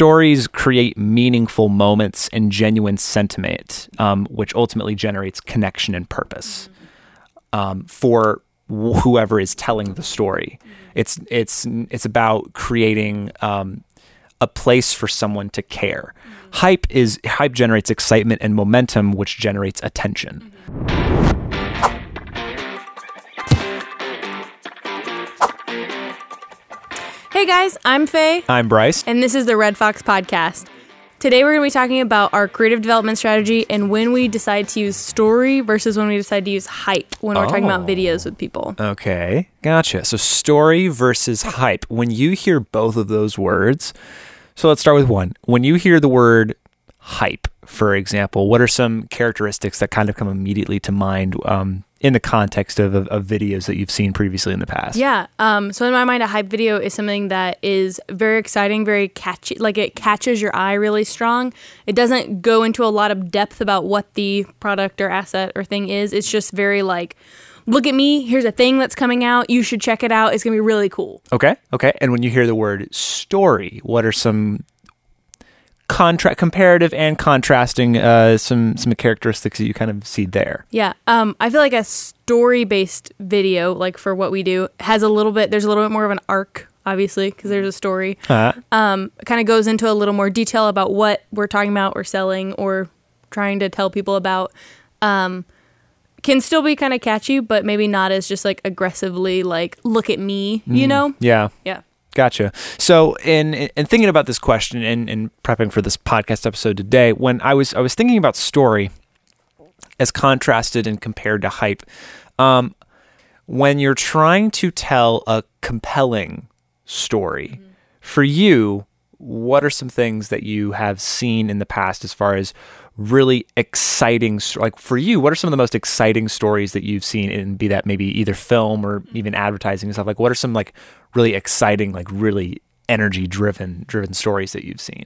stories create meaningful moments and genuine sentiment, um, which ultimately generates connection and purpose um, for wh- whoever is telling the story. It's it's it's about creating um, a place for someone to care. Hype is hype generates excitement and momentum, which generates attention. Hey guys, I'm Faye, I'm Bryce. and this is the Red Fox Podcast. Today we're going to be talking about our creative development strategy and when we decide to use story versus when we decide to use hype when we're talking about Oh. videos with people. Okay, gotcha. So story versus hype. When you hear both of those words, so let's start with one. When you hear the word hype, for example, what are some characteristics that kind of come immediately to mind um, in the context of, of, of videos that you've seen previously in the past? Yeah. Um, so in my mind, a hype video is something that is very exciting, very catchy. Like it catches your eye really strong. It doesn't go into a lot of depth about what the product or asset or thing is. It's just very like, look at me. Here's a thing that's coming out. You should check it out. It's gonna be really cool. Okay. Okay. And when you hear the word story, what are some contra- comparative and contrasting uh, some some characteristics that you kind of see there? Yeah. Um, I feel like a story based video, like for what we do, has a little bit. There's a little bit more of an arc, obviously, because there's a story. Uh, um, kind of goes into a little more detail about what we're talking about or selling or trying to tell people about. Um, can still be kind of catchy, but maybe not as just like aggressively like look at me, you know? yeah. Yeah. Gotcha. So, in in thinking about this question and, and prepping for this podcast episode today, when I was I was thinking about story as contrasted and compared to hype, um, when you're trying to tell a compelling story, for you, what are some things that you have seen in the past as far as really exciting like for you what are some of the most exciting stories that you've seen in be that maybe either film or even advertising and stuff? Like what are some like really exciting like really energy driven driven stories that you've seen?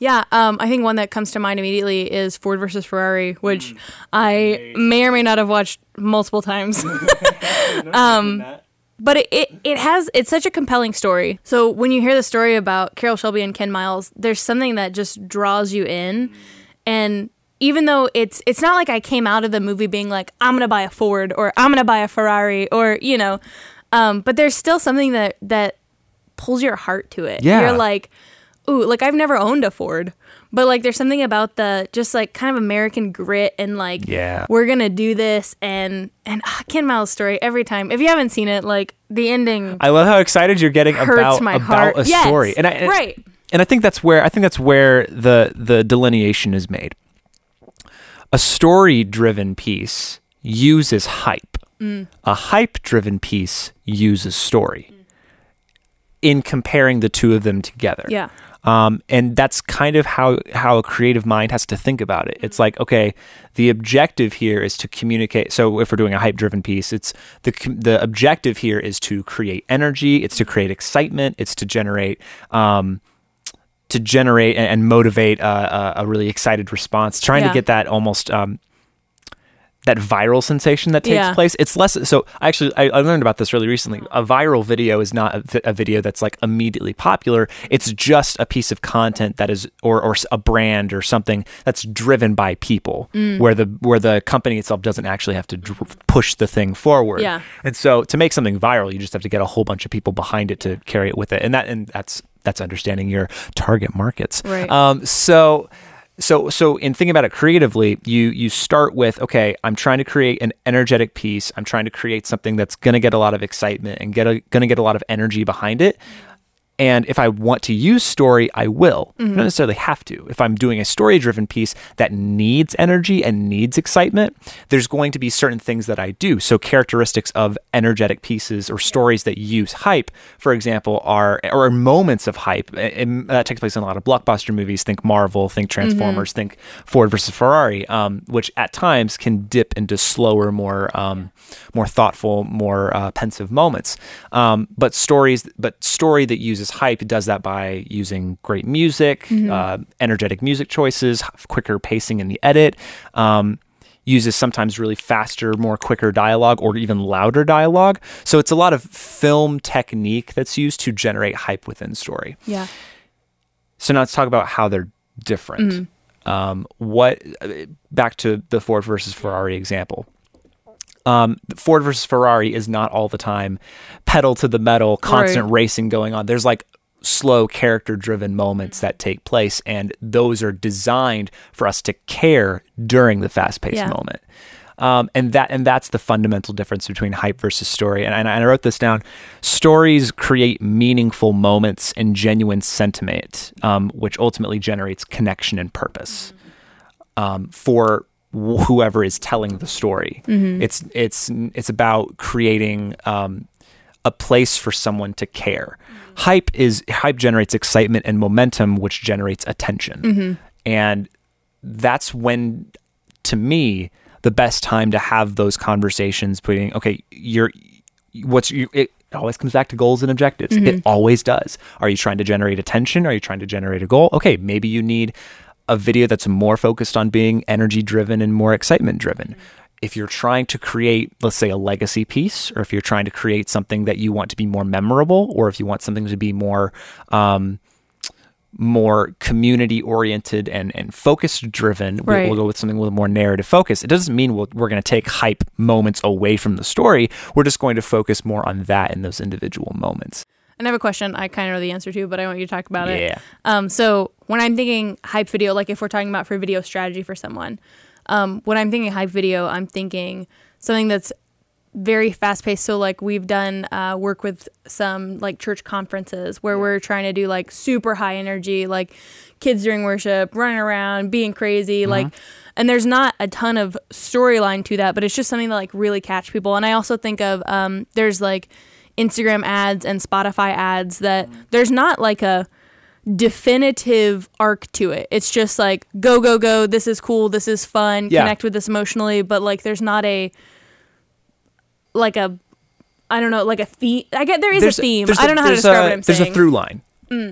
Yeah, um, I think one that comes to mind immediately is Ford versus Ferrari, which I may or may not have watched multiple times. um, but it, it, it has it's such a compelling story. So when you hear the story about Carroll Shelby and Ken Miles, there's something that just draws you in, and even though it's it's not like I came out of the movie being like I'm gonna buy a Ford or I'm gonna buy a Ferrari or you know, um, but there's still something that that pulls your heart to it. Yeah. You're like, ooh, like I've never owned a Ford, but like there's something about the just like kind of American grit and like Yeah. we're gonna do this and and ah, Ken Miles' story every time. If you haven't seen it, like the ending i love how excited you're getting hurts about my about heart. a Yes, story and i and, right. and i think that's where i think that's where the the delineation is made a story driven piece uses hype a hype driven piece uses story in comparing the two of them together Yeah. Um, and that's kind of how how a creative mind has to think about it. It's like, okay, the objective here is to communicate. So if we're doing a hype driven piece, it's the the objective here is to create energy. It's to create excitement. It's to generate. Um, to generate and, and motivate a, a, a really excited response, trying Yeah. to get that almost um, that viral sensation that takes Yeah. place. It's less so. Actually, I, I learned about this really recently. A viral video is not a, a video that's like immediately popular. It's just a piece of content that is, or or a brand or something that's driven by people, Mm. where the where the company itself doesn't actually have to dr- push the thing forward. Yeah. And so to make something viral, you just have to get a whole bunch of people behind it to carry it with it, and that and that's that's understanding your target markets. Right. Um. So so so in thinking about it creatively you you start with okay i'm trying to create an energetic piece. I'm trying to create something that's going to get a lot of excitement and get a, going to get a lot of energy behind it and if i want to use story i will. I don't necessarily have to. If i'm doing a story driven piece that needs energy and needs excitement there's going to be certain things that i do. So characteristics of energetic pieces or stories that use hype for example are or moments of hype. And that takes place in a lot of blockbuster movies. Think marvel think transformers think ford versus ferrari um, which at times can dip into slower more um, more thoughtful more uh, pensive moments. Um, but stories but story that uses hype It does that by using great music uh, energetic music choices quicker pacing in the edit um, uses sometimes really faster, more quicker dialogue or even louder dialogue. So it's a lot of film technique that's used to generate hype within story. Yeah. so now let's talk about how they're different. Um, what back to the Ford versus Ferrari example. Um, Ford versus Ferrari is not all the time pedal to the metal, constant Right. racing going on. There's like slow character driven moments that take place, and those are designed for us to care during the fast paced Yeah. moment. Um, and that and that's the fundamental difference between hype versus story. And, and I wrote this down. Stories create meaningful moments and genuine sentiment, um, which ultimately generates connection and purpose um, for whoever is telling the story. Mm-hmm. It's it's it's about creating um, a place for someone to care. Hype is hype generates excitement and momentum, which generates attention, mm-hmm. and that's when, to me, the best time to have those conversations. Putting okay, you're what's you. It, always comes back to goals and objectives. It mm-hmm. always does. Are you trying to generate attention? Are you trying to generate a goal? Okay, maybe you need a video that's more focused on being energy driven and more excitement driven. If you're trying to create, let's say, a legacy piece, or if you're trying to create something that you want to be more memorable, or if you want something to be more um, more community oriented and, and focus driven, we- Right. we'll go with something with more narrative focus. It doesn't mean we'll, we're going to take hype moments away from the story. We're just going to focus more on that in those individual moments. And I have a question I kind of know the answer to, but I want you to talk about it. Yeah. Um, so when I'm thinking hype video, like if we're talking about for video strategy for someone, um, when I'm thinking hype video, I'm thinking something that's very fast paced. So like we've done uh, work with some like church conferences where we're trying to do like super high energy, like kids during worship, running around, being crazy, like. And there's not a ton of storyline to that, but it's just something that like really catch people. And I also think of um, there's like Instagram ads and Spotify ads that there's not like a definitive arc to it. It's just like go go go. This is cool. This is fun. Yeah. Connect with this emotionally, but like there's not a like a I don't know like a theme. I get there is a theme. I don't know how to there's describe a, what I'm There's saying. Mm. a through line.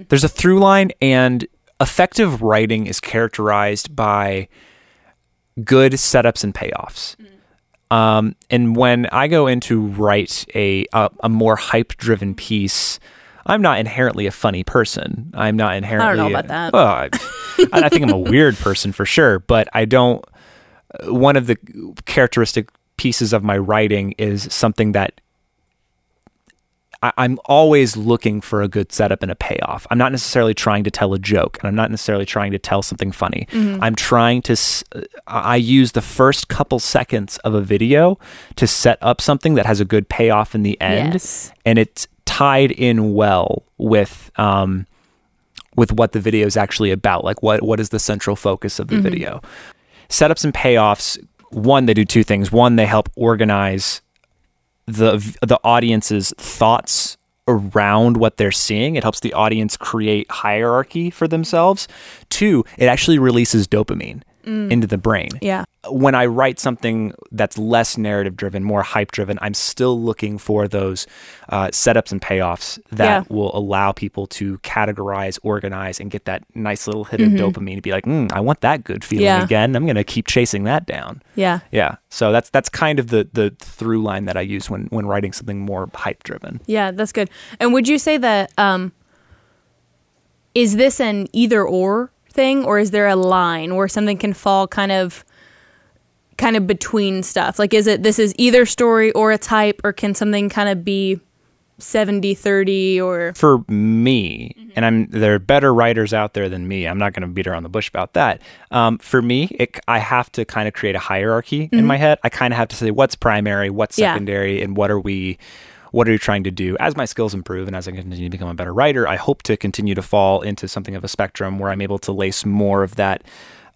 There's a through line, and effective writing is characterized by good setups and payoffs. Mm. Um, and when I go into write a a, a more hype driven piece, I'm not inherently a funny person. I'm not inherently. I don't know about that. Well, I, I think I'm a weird person for sure, but I don't. One of the characteristic pieces of my writing is something that I, I'm always looking for a good setup and a payoff. I'm not necessarily trying to tell a joke, and I'm not necessarily trying to tell something funny. Mm-hmm. I'm trying to. I use the first couple seconds of a video to set up something that has a good payoff in the end, Yes. and it's tied in well with. Um, with what the video is actually about, like what what is the central focus of the Mm-hmm. video? Setups and payoffs. One, they do two things. One, they help organize the the audience's thoughts around what they're seeing. It helps the audience create hierarchy for themselves. Two, it actually releases dopamine into the brain. Yeah. When I write something that's less narrative driven, more hype driven, I'm still looking for those uh, setups and payoffs that Yeah. will allow people to categorize, organize, and get that nice little hit of dopamine to be like, mm, I want that good feeling Mm-hmm. Yeah. again. I'm going to keep chasing that down. Yeah. Yeah. So that's that's kind of the the through line that I use when when writing something more hype driven. Yeah, that's good. And would you say that um is this an either or thing or is there a line where something can fall kind of kind of between stuff? Like is it this is either story or it's hype or can something kind of be 70-30 or For me, and I'm there are better writers out there than me. I'm not going to beat around the bush about that. Um, for me, it, I have to kind of create a hierarchy in my head. I kind of have to say what's primary, what's Yeah. secondary, and what are we. What are you trying to do? As my skills improve and as I continue to become a better writer, I hope to continue to fall into something of a spectrum where I'm able to lace more of that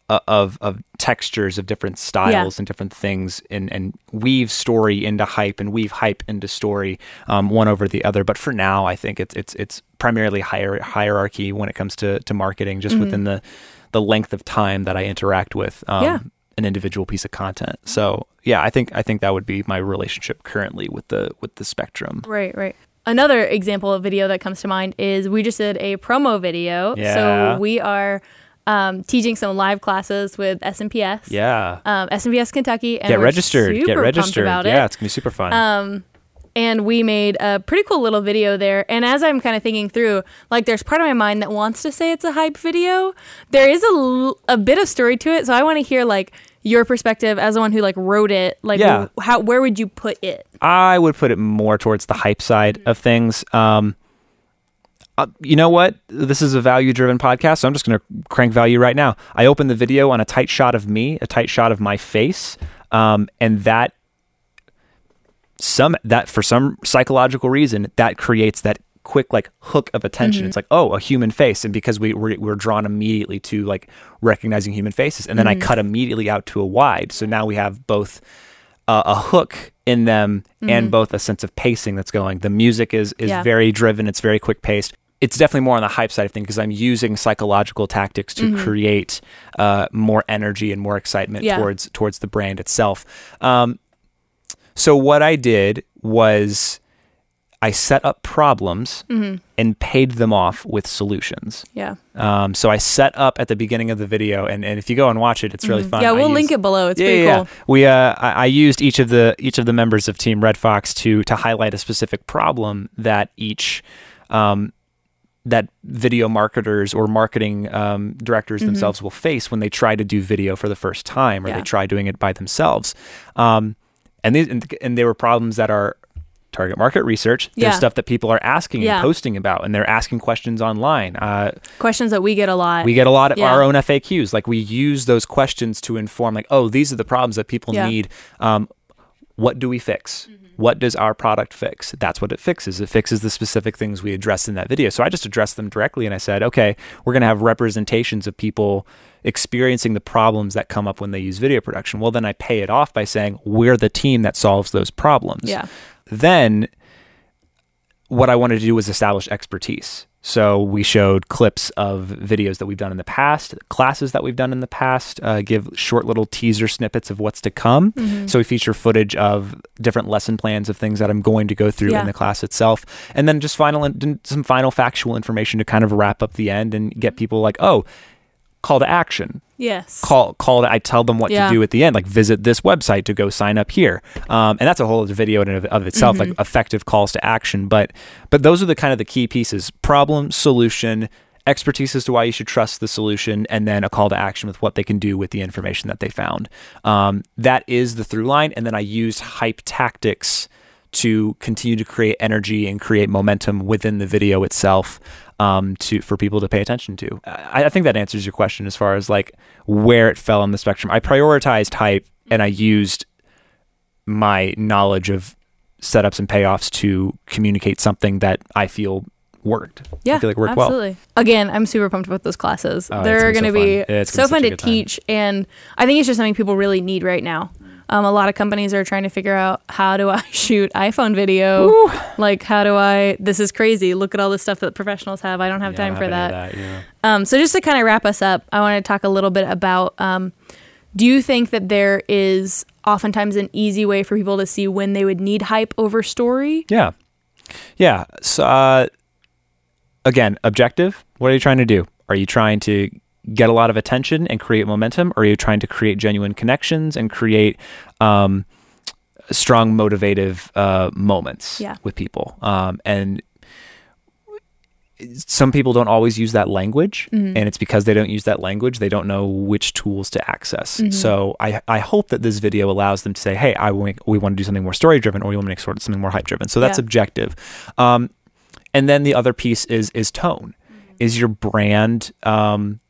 uh, of of textures of different styles and different things and and weave story into hype and weave hype into story um, one over the other but for now I think it's it's it's primarily hier- hierarchy when it comes to to marketing just within the the length of time that I interact with um, Yeah. An individual piece of content so yeah I think I think that would be my relationship currently with the with the spectrum Right, right. Another example of video that comes to mind is we just did a promo video. Yeah. So we are um, teaching some live classes with SMPS. yeah Um, SMPS Kentucky. And get registered get registered About yeah It. it's gonna be super fun Um, and we made a pretty cool little video there. And as I'm kind of thinking through, like, there's part of my mind that wants to say it's a hype video. There is a, l- a bit of story to it, so I want to hear like your perspective as the one who like wrote it. Like, Yeah. how where would you put it? I would put it more towards the hype side of things. Um, uh, you know what? This is a value driven podcast, so I'm just going to crank value right now. I opened the video on a tight shot of me, a tight shot of my face, um, and that some that for some psychological reason that creates that quick like hook of attention. It's like oh, a human face, and because we we're, we're drawn immediately to like recognizing human faces, and then I cut immediately out to a wide. So now we have both uh, a hook in them and both a sense of pacing that's going. The music is is Yeah. very driven. It's very quick paced. It's definitely more on the hype side of things because I'm using psychological tactics to create uh, more energy and more excitement Yeah. towards towards the brand itself. Um, so what I did was I set up problems and paid them off with solutions. Yeah. Um, so I set up at the beginning of the video, and, and if you go and watch it, it's really fun. Mm-hmm. Yeah, we'll link it below. It's yeah, pretty yeah, cool. yeah. We uh, I, I used each of the each of the members of Team Red Fox to to highlight a specific problem that each um, that video marketers or marketing um, directors themselves will face when they try to do video for the first time or Mm-hmm. Yeah. they try doing it by themselves. Um, and these and, and they were problems that are target market research. There's Yeah. stuff that people are asking Yeah. and posting about, and they're asking questions online. Uh, Questions that we get a lot. we get a lot of Yeah. our own FAQs. Like we use those questions to inform, like, oh, these are the problems that people need. Um, what do we fix? What does our product fix? That's what it fixes. It fixes the specific things we addressed in that video. So I just addressed them directly and I said, okay, we're going to have representations of people experiencing the problems that come up when they use video production. Well, then I pay it off by saying, we're the team that solves those problems Yeah. Then what I wanted to do was establish expertise. So we showed clips of videos that we've done in the past, classes that we've done in the past, uh, give short little teaser snippets of what's to come. Mm-hmm. So we feature footage of different lesson plans of things that I'm going to go through Yeah. in the class itself, and then just final some final factual information to kind of wrap up the end and get people like, oh, call to action Yes. call call to, I tell them what Yeah. to do at the end, like visit this website to go sign up here, um, and that's a whole other video in and of, of itself, Mm-hmm. like effective calls to action. But but those are the kind of the key pieces: problem, solution, expertise as to why you should trust the solution, and then a call to action with what they can do with the information that they found. Um, that is the through line, and then I used hype tactics to continue to create energy and create momentum within the video itself um, to for people to pay attention to. I, I think that answers your question as far as like where it fell on the spectrum. I prioritized hype and I used my knowledge of setups and payoffs to communicate something that I feel worked. Yeah, I feel like worked well. absolutely. Again, I'm super pumped about those classes. Oh, They're gonna going be so be fun. So gonna be fun to good time. teach, and I think it's just something people really need right now. Um, a lot of companies are trying to figure out how do I shoot iPhone video? Like, how do I? This is crazy. Look at all the stuff that professionals have. I don't have Yeah, time don't for have that. any yeah. Um, so just to kind of wrap us up, I want to talk a little bit about. Um, do you think that there is oftentimes an easy way for people to see when they would need hype over story? Yeah. Yeah. So, uh, again, objective. What are you trying to do? Are you trying to get a lot of attention and create momentum? Or are you trying to create genuine connections and create um, strong, motivative uh, moments Yeah. with people? Um, and some people don't always use that language and it's because they don't use that language they don't know which tools to access so I, I hope that this video allows them to say hey I want, we want to do something more story driven or we want to make sort of something more hype driven so that's Yeah. objective um, and then the other piece is is tone is your brand um,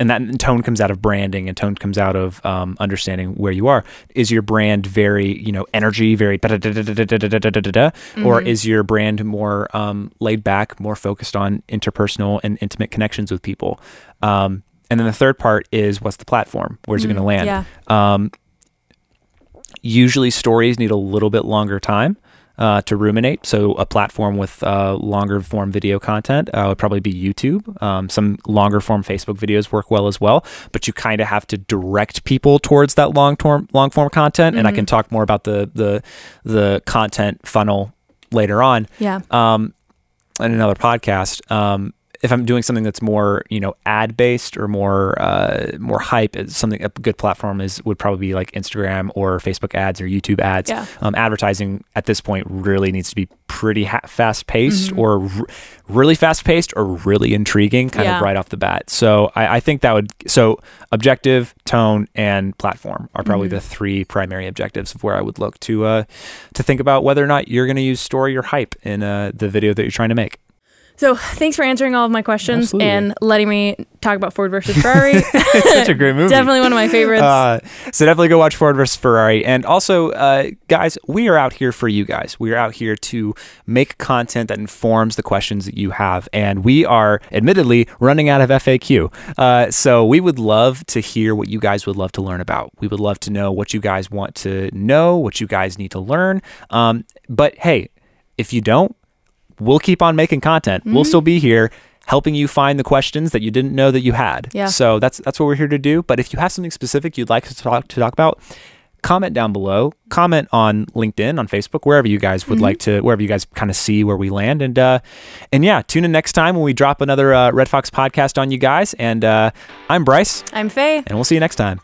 and that tone comes out of branding and tone comes out of um, understanding where you are is your brand very you know energy very or is your brand more um, laid back more focused on interpersonal and intimate connections with people um, and then the third part is what's the platform where's mm-hmm. it going to land yeah. usually stories need a little bit longer time uh, to ruminate. So a platform with uh, longer form video content uh, would probably be YouTube. Um, some longer form Facebook videos work well as well, but you kind of have to direct people towards that long term long form content. And I can talk more about the the the content funnel later on Yeah. um, in another podcast. Um, if I'm doing something that's more, you know, ad based or more uh, more hype, something a good platform is would probably be like Instagram or Facebook ads or YouTube ads. Yeah. Um, advertising at this point really needs to be pretty ha- fast paced Mm-hmm. or r- really fast paced or really intriguing, kind Yeah. of right off the bat. So I, I think that would so objective, tone, and platform are probably Mm-hmm. the three primary objectives of where I would look to uh, to think about whether or not you're going to use story or hype in uh, the video that you're trying to make. So thanks for answering all of my questions Absolutely. and letting me talk about Ford versus Ferrari. it's such a great movie. Definitely one of my favorites. Uh, so definitely go watch Ford versus Ferrari. And also, uh, guys, we are out here for you guys. We are out here to make content that informs the questions that you have. And we are admittedly running out of FAQ. Uh, so we would love to hear what you guys would love to learn about. We would love to know what you guys want to know, what you guys need to learn. Um, but hey, if you don't, we'll keep on making content. We'll still be here helping you find the questions that you didn't know that you had. Yeah. So that's that's what we're here to do. But if you have something specific you'd like us to talk to talk about, comment down below. Comment on LinkedIn, on Facebook, wherever you guys would like to, wherever you guys kind of see where we land. And uh, and yeah, tune in next time when we drop another uh, Red Fox podcast on you guys. And uh, I'm Bryce, I'm Faye. and we'll see you next time.